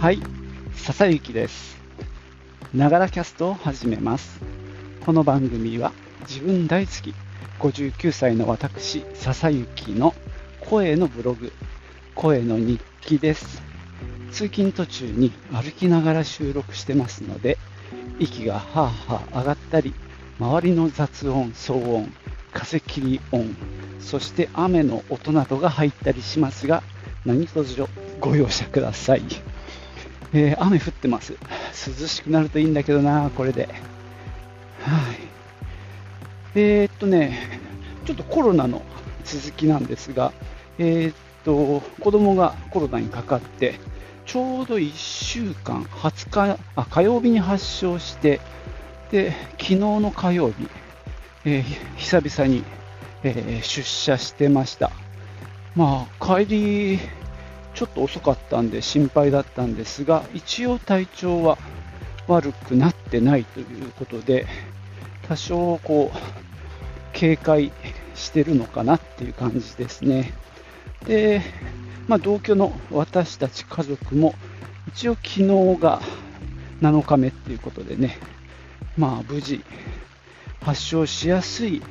はい、笹幸です。ながらキャストを始めます。この番組は自分大好き59歳の私、笹幸の声のブログ、声の日記です。通勤途中に歩きながら収録してますので、息がはあはあ上がったり、周りの雑音、騒音、風切り音、そして雨の音などが入ったりしますが、何卒ご容赦ください。えー雨降ってます。涼しくなるといいんだけどな、これで。はい。えーっとね、ちょっとコロナの続きなんですが、えーっと、子供がコロナにかかって、ちょうど1週間、20日、あ、火曜日に発症して、で、昨日の火曜日、え久々に、え出社してました。まあ、帰り、ちょっと遅かったんで心配だったんですが、一応体調は悪くなってないということで、多少こう、警戒してるのかなっていう感じですね。で、まあ、同居の私たち家族も、一応昨日が7日目っていうことでね、まあ無事発症しやすい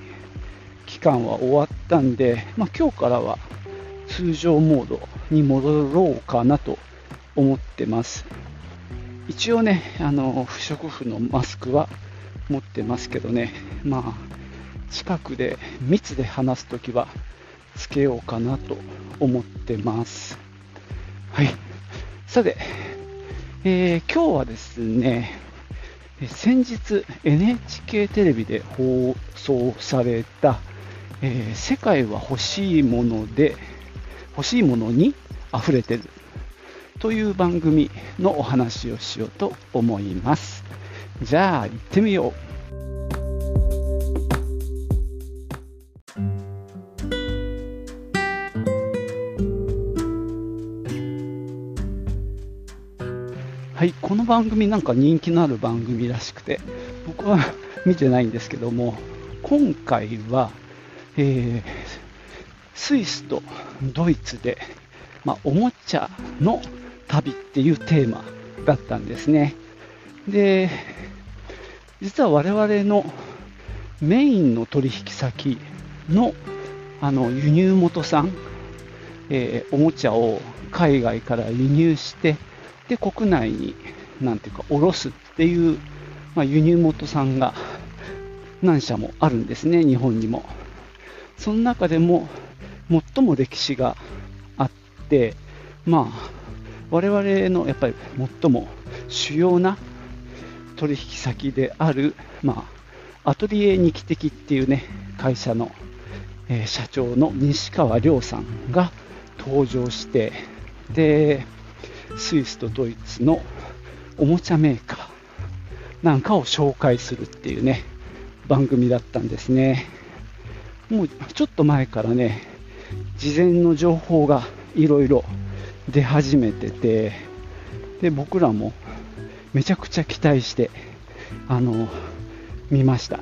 期間は終わったんで、まあ、今日からは通常モードに戻ろうかなと思ってます。一応ね、あの不織布のマスクは持ってますけどね、まあ、近くで密で話すときはつけようかなと思ってます。はい。さて、えー今日はですね、先日 NHK テレビで放送された、えー世界は欲しいもので欲しいものに溢れてるという番組のお話をしようと思います。じゃあ行ってみよう。はい、この番組なんか人気のある番組らしくて、僕は見てないんですけども、今回は、えースイスとドイツで、まあ、おもちゃの旅っていうテーマだったんですね。で、実は我々のメインの取引先のあの輸入元さん、えーおもちゃを海外から輸入して、で、国内に、なんていうか、卸すっていう、まあ、輸入元さんが何社もあるんですね、日本にも。その中でも、最も歴史があって、まあ、我々のやっぱり最も主要な取引先である、まあ、アトリエ二期的っていうね、会社の、えー社長の西川亮さんが登場して、で、スイスとドイツのおもちゃメーカーなんかを紹介するっていうね、番組だったんですね。もうちょっと前からね、事前の情報がいろいろ出始めてて、で、僕らもめちゃくちゃ期待して、あの、見ました。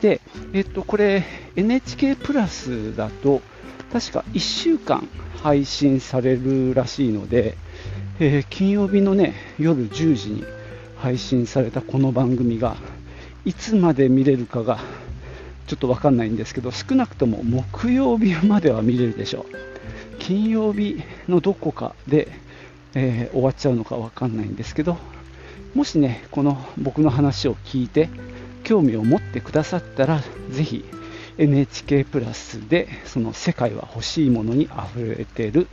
で、えっと、これ NHK プラスだと、確か1週間配信されるらしいので、えー金曜日のね、夜10時に配信されたこの番組が、いつまで見れるかがちょっとわかんないんですけど、少なくとも木曜日までは見れるでしょう。金曜日のどこかで、えー終わっちゃうのかわかんないんですけど、もしね、この僕の話を聞いて、興味を持ってくださったら、ぜひ NHK プラスで、その世界は欲しいものに溢れてる、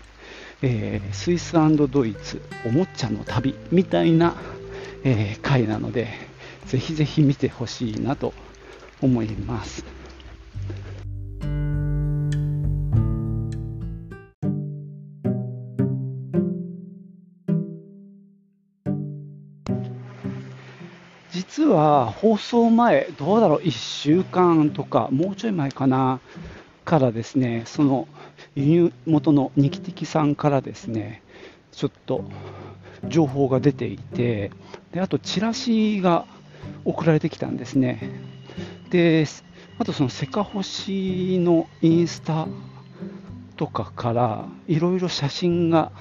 えースイスドイツおもちゃの旅みたいな、えー回なので、ぜひぜひ見てほしいなと思います。実は放送前、どうだろう、1週間とか、もうちょい前かな、からですね、その輸入元のニキテキさんからですね、ちょっと情報が出ていて、であとチラシが送られてきたんですね。で、あとそのセカホシのインスタとかからいろいろ写真が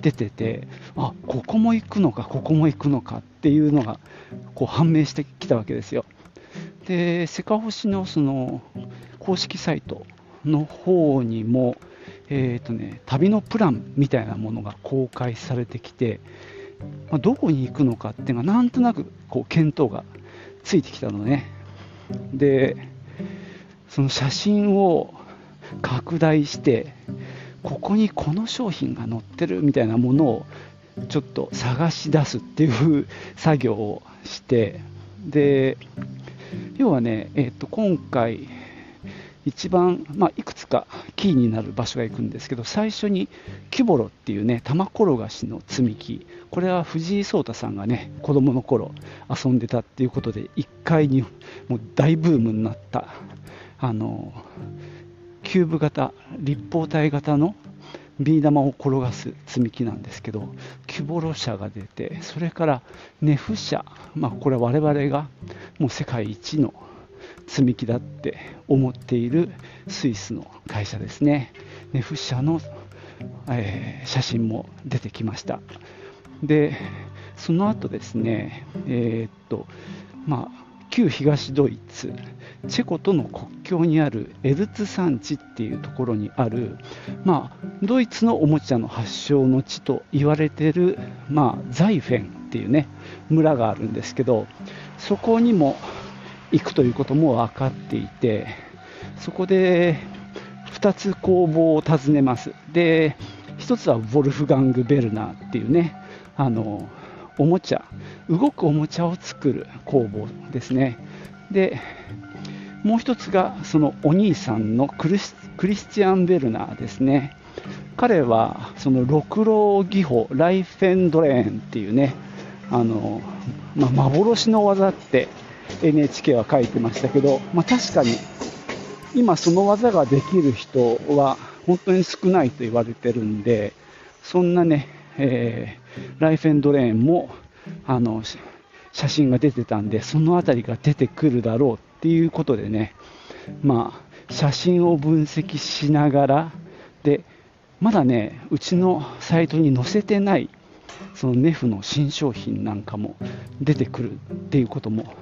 出てて、あここも行くのか、ここも行くのかっていうのがこう判明してきたわけですよ。で、セカホシのその公式サイトの方にも、えーとね、旅のプランみたいなものが公開されてきて、まあ、どこに行くのかっていうのがなんとなくこう見当がついてきたのね。で、その写真を拡大して、ここにこの商品が載ってるみたいなものをちょっと探し出すっていう作業をして、で、要はね、えー、と今回、一番、まあ、いくつかキーになる場所が行くんですけど、最初にキュボロっていうね、玉転がしの積み木、これは藤井聡太さんがね、子供の頃遊んでたっていうことで、1階にもう大ブームになった、あの、キューブ型、立方体型のビー玉を転がす積み木なんですけど、キュボロ社が出て、それからネフ社、まあ、これは我々がもう世界一の積み木だって思っているスイスの会社ですね。ネフ社の、えー、写真も出てきました。で、その後ですね、えー、っと、まあ、旧東ドイツ、チェコとの国境にあるエルツ山地っていうところにある、まあ、ドイツのおもちゃの発祥の地と言われている、まあ、ザイフェンっていうね村があるんですけどそこにも行くということも分かっていてそこで2つ工房を訪ねます。で1つはウォルフガング・ベルナーっていうねあのおもちゃ動くおもちゃを作る工房ですね。でもう一つがそのお兄さんのクリスクリスチアン・ベルナーですね。彼はその六郎技法ライフェンドレーンっていうねあの、まあ、幻の技って NHK は書いてましたけど、まあ、確かに今その技ができる人は本当に少ないと言われてるんでそんなね、えー、ライフェンドレーンもあの写真が出てたんでその辺りが出てくるだろうっていうことでねまあ写真を分析しながらでまだねうちのサイトに載せてないそのネフの新商品なんかも出てくるっていうことも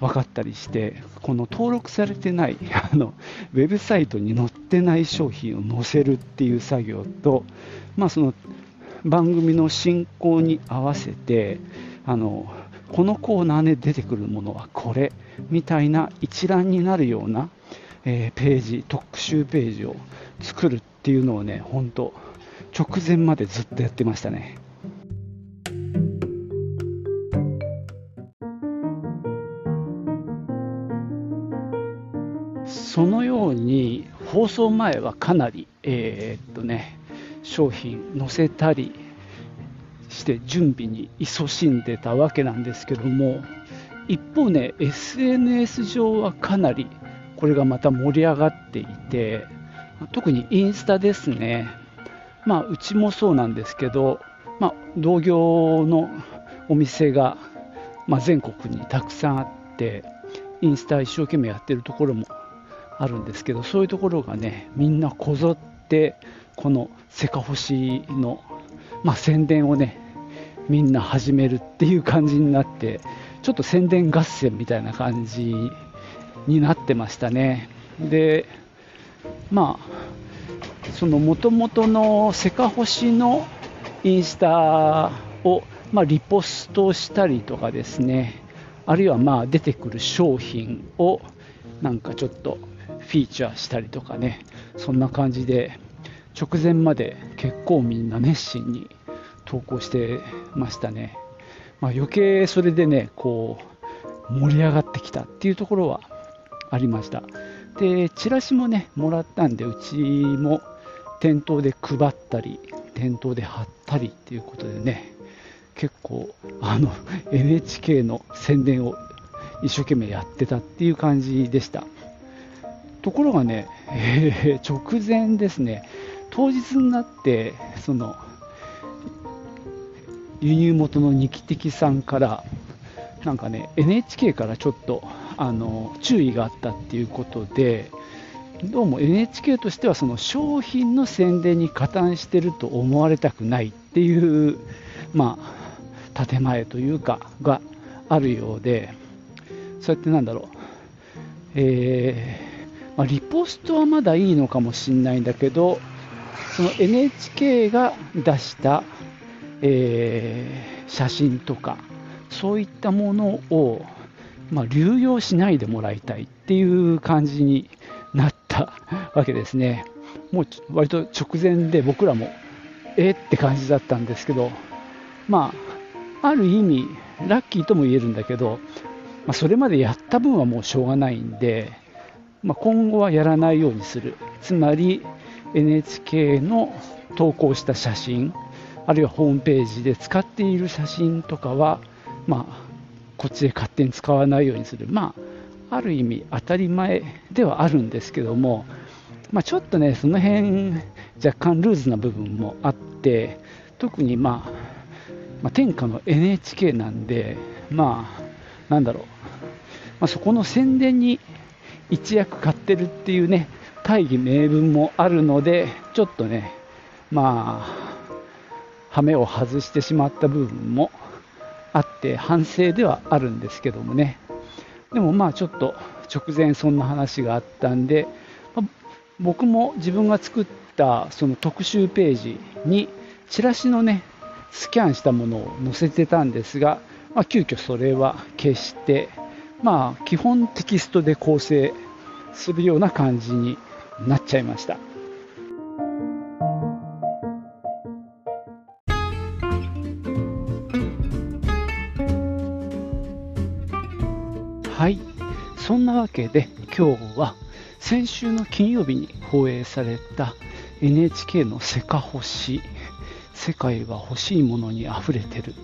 分かったりしてこの登録されてない あのウェブサイトに載ってない商品を載せるっていう作業と、まあ、その番組の進行に合わせてあのこのコーナーで出てくるものはこれみたいな一覧になるような、えー、ページ特集ページを作るっていうのをね本当直前までずっとやってましたね。そのように放送前はかなり、えー、っとね、商品載せたりして準備に勤しんでたわけなんですけども一方ね SNS 上はかなりこれがまた盛り上がっていて特にインスタですね。まあうちもそうなんですけど、まあ、同業のお店が、まあ、全国にたくさんあってインスタ一生懸命やってるところもあるんですけどそういうところがねみんなこぞってこのセカホシの、まあ、宣伝をねみんな始めるっていう感じになってちょっと宣伝合戦みたいな感じになってましたね。でまあそのもともとのセカホシのインスタを、まあ、リポストしたりとかですねあるいはまあ出てくる商品をなんかちょっとフィーチャーしたりとかねそんな感じで直前まで結構みんな熱心に投稿してましたね、まあ、余計それでねこう盛り上がってきたっていうところはありました。でチラシもねもらったんでうちも店頭で配ったり店頭で貼ったりっていうことでね結構あの NHK の宣伝を一生懸命やってたっていう感じでした。ところがね、えー、直前ですね、当日になって、その輸入元のニキテキさんから、なんかね、NHK からちょっとあの注意があったっていうことで、どうも NHK としてはその商品の宣伝に加担してると思われたくないっていう、まあ、建前というかがあるようでそうやってなんだろう、え、まあ、リポストはまだいいのかもしれないんだけどその NHK が出した、えー、写真とかそういったものを、まあ、流用しないでもらいたいっていう感じになったわけですね。もう割と直前で僕らもえって感じだったんですけど、まあ、ある意味、ラッキーとも言えるんだけど、まあ、それまでやった分はもうしょうがないんで、まあ、今後はやらないようにする。つまり NHK の投稿した写真、あるいはホームページで使っている写真とかは、まあ、こっちで勝手に使わないようにする。まあ、ある意味当たり前ではあるんですけども、まあ、ちょっとね、その辺若干ルーズな部分もあって、特に、まあ、まあ、天下の NHK なんで、まあ、なんだろう、まあ、そこの宣伝に一役買ってるっていうね、大義名分もあるので、ちょっとね、まあ、羽目を外してしまった部分もあって、反省ではあるんですけどもね。でもまあちょっと直前そんな話があったんで、ま、僕も自分が作ったその特集ページにチラシのね、スキャンしたものを載せてたんですが、まあ、急遽それは消して、まあ、基本テキストで構成するような感じになっちゃいました。はい、そんなわけで今日は先週の金曜日に放映された NHK のセカ星世界は欲しいものにあふれてる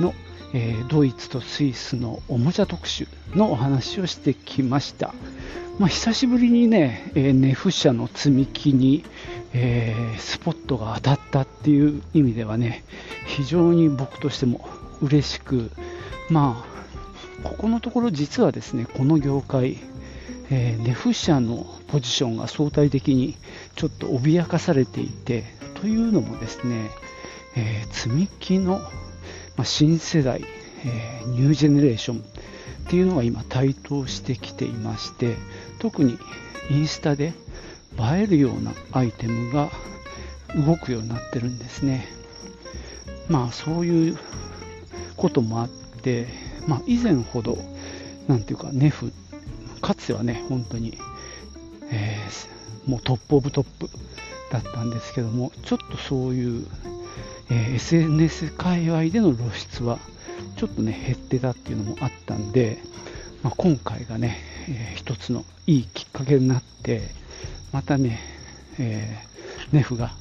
の、えー、ドイツとスイスのおもちゃ特集のお話をしてきました。まあ、久しぶりにね、えー、ネフ社の積み木に、えー、スポットが当たったっていう意味ではね、非常に僕としても嬉しく、まあ、ここのところ実はですね、この業界、えー、ネフ社のポジションが相対的にちょっと脅かされていて、というのもですね、えー、積み木の、まあ、新世代、えー、 new generation っていうのが今台頭してきていまして特にインスタで映えるようなアイテムが動くようになってるんですね。まあそういうこともあって、まあ、以前ほどなんていうかネフかつてはね本当に、えー、もう top of top だったんですけどもちょっとそういうえー、SNS 界隈での露出はちょっとね減ってたっていうのもあったんで、まあ、今回がね、えー、一つのいいきっかけになってまたね、えー、ネフが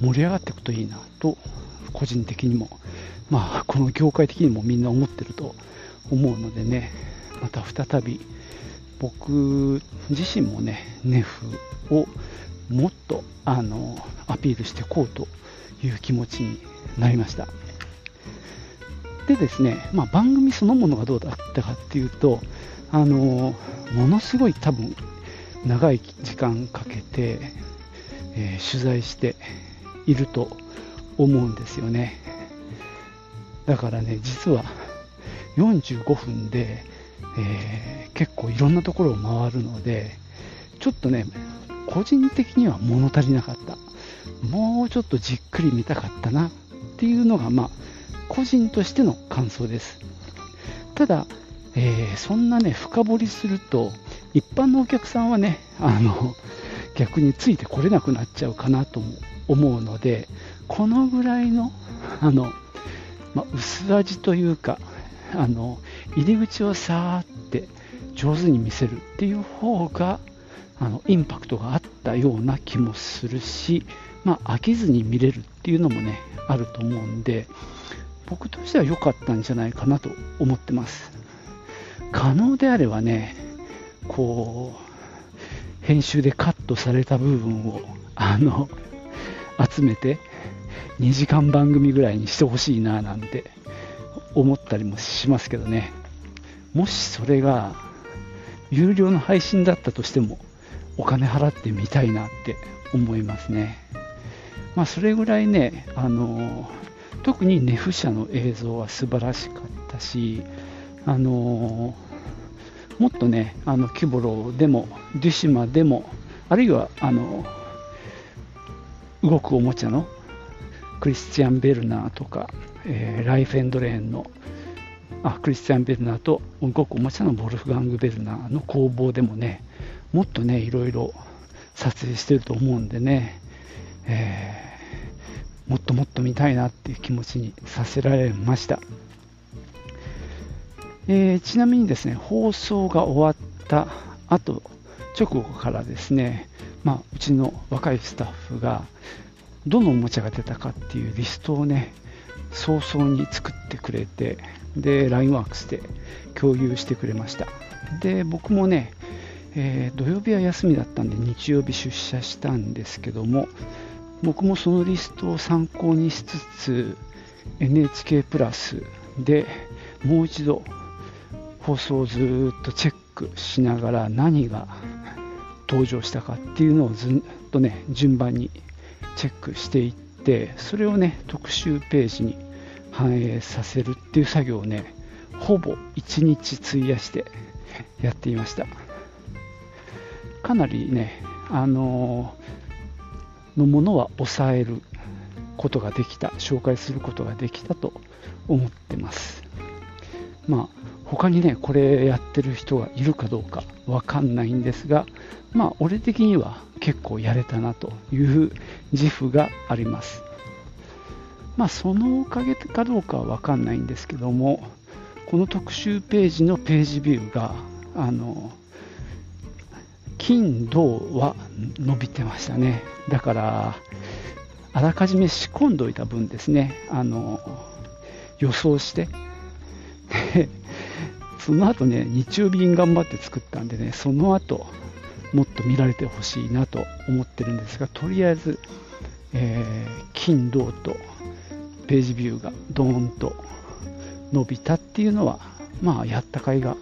盛り上がっていくといいなと個人的にもまあこの業界的にもみんな思ってると思うのでねまた再び僕自身もねネフをもっとあのアピールしていこうという気持ちになりました。でですね、まあ、番組そのものがどうだったかっていうと、あのものすごい多分長い時間かけて、えー、取材していると思うんですよね。だからね、実は45分で、えー、結構いろんなところを回るので、ちょっとね、個人的には物足りなかった。もうちょっとじっくり見たかったなっていうのが、まあ、個人としての感想です。ただ、えー、そんなね、深掘りすると、一般のお客さんはね、あの、逆についてこれなくなっちゃうかなと思うので、このぐらいの、あの、まあ、薄味というか、あの、入り口をさーって上手に見せるっていう方が、あの、インパクトがあったような気もするし、まあ、飽きずに見れるっていうのもね、あると思うんで、僕としては良かったんじゃないかなと思ってます。可能であればね、こう、編集でカットされた部分を、あの、集めて、2時間番組ぐらいにしてほしいななんて思ったりもしますけどね。もしそれが有料の配信だったとしても、お金払ってみたいなって思いますね。まあ、それぐらいね、あの特にネフ社の映像は素晴らしかったし、あのもっとね、あのキボロでも、デュシマでも、あるいはあの動くおもちゃのクリスチャン・ベルナーとか、えー、ライフ・エンドレーンのあクリスチャン・ベルナーと動くおもちゃのボルフガング・ベルナーの工房でもねもっとねいろいろ撮影してると思うんでね、えー、もっともっと見たいなっていう気持ちにさせられました、えー、ちなみにですね放送が終わった後直後からですね、まあ、うちの若いスタッフがどのおもちゃが出たかっていうリストをね早々に作ってくれてで LINEWORKS で共有してくれました。で僕もね、えー、土曜日は休みだったんで日曜日出社したんですけども僕もそのリストを参考にしつつ NHK プラスでもう一度放送をずっとチェックしながら何が登場したかっていうのをずっとね順番にチェックしていってそれをね特集ページに反映させるっていう作業をねほぼ1日費やしてやっていました。かなりねあののものは抑えることができた紹介することができたと思ってます。まあ他にねこれやってる人がいるかどうかわかんないんですがまあ俺的には結構やれたなという自負があります。まあそのおかげかどうかはわかんないんですけどもこの特集ページのページビューがあの金土は伸びてましたね。だからあらかじめ仕込んどいた分ですね。あの予想して。その後ね、日曜日に頑張って作ったんでね、その後、もっと見られてほしいなと思ってるんですが、とりあえず、えー、金、銅とページビューがドーンと伸びたっていうのは、まあ、やった甲斐が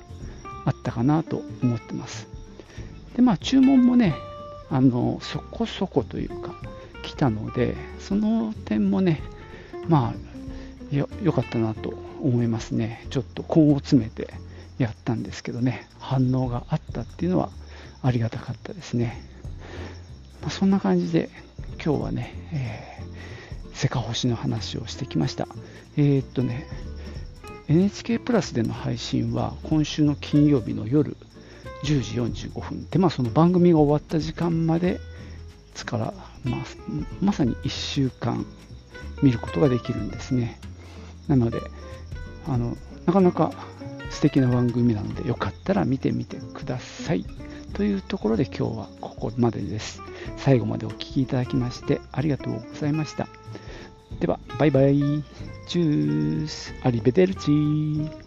あったかなと思ってます。で、まあ、注文もね、あの、そこそこというか、来たので、その点もね、まあ、よかったなと思いますね。ちょっと根を詰めてやったんですけどね、反応があったっていうのはありがたかったですね。まあ、そんな感じで今日はね、えー、セカホシの話をしてきました。えー、っとね、NHK プラスでの配信は今週の金曜日の夜10時45分で、まあ、その番組が終わった時間までつから、まあ、まさに1週間見ることができるんですね。なので、あのなかなか素敵な番組なのでよかったら見てみてください。というところで今日はここまでです。最後までお聴きいただきましてありがとうございました。では、バイバイ。チュース。アリベデルチー。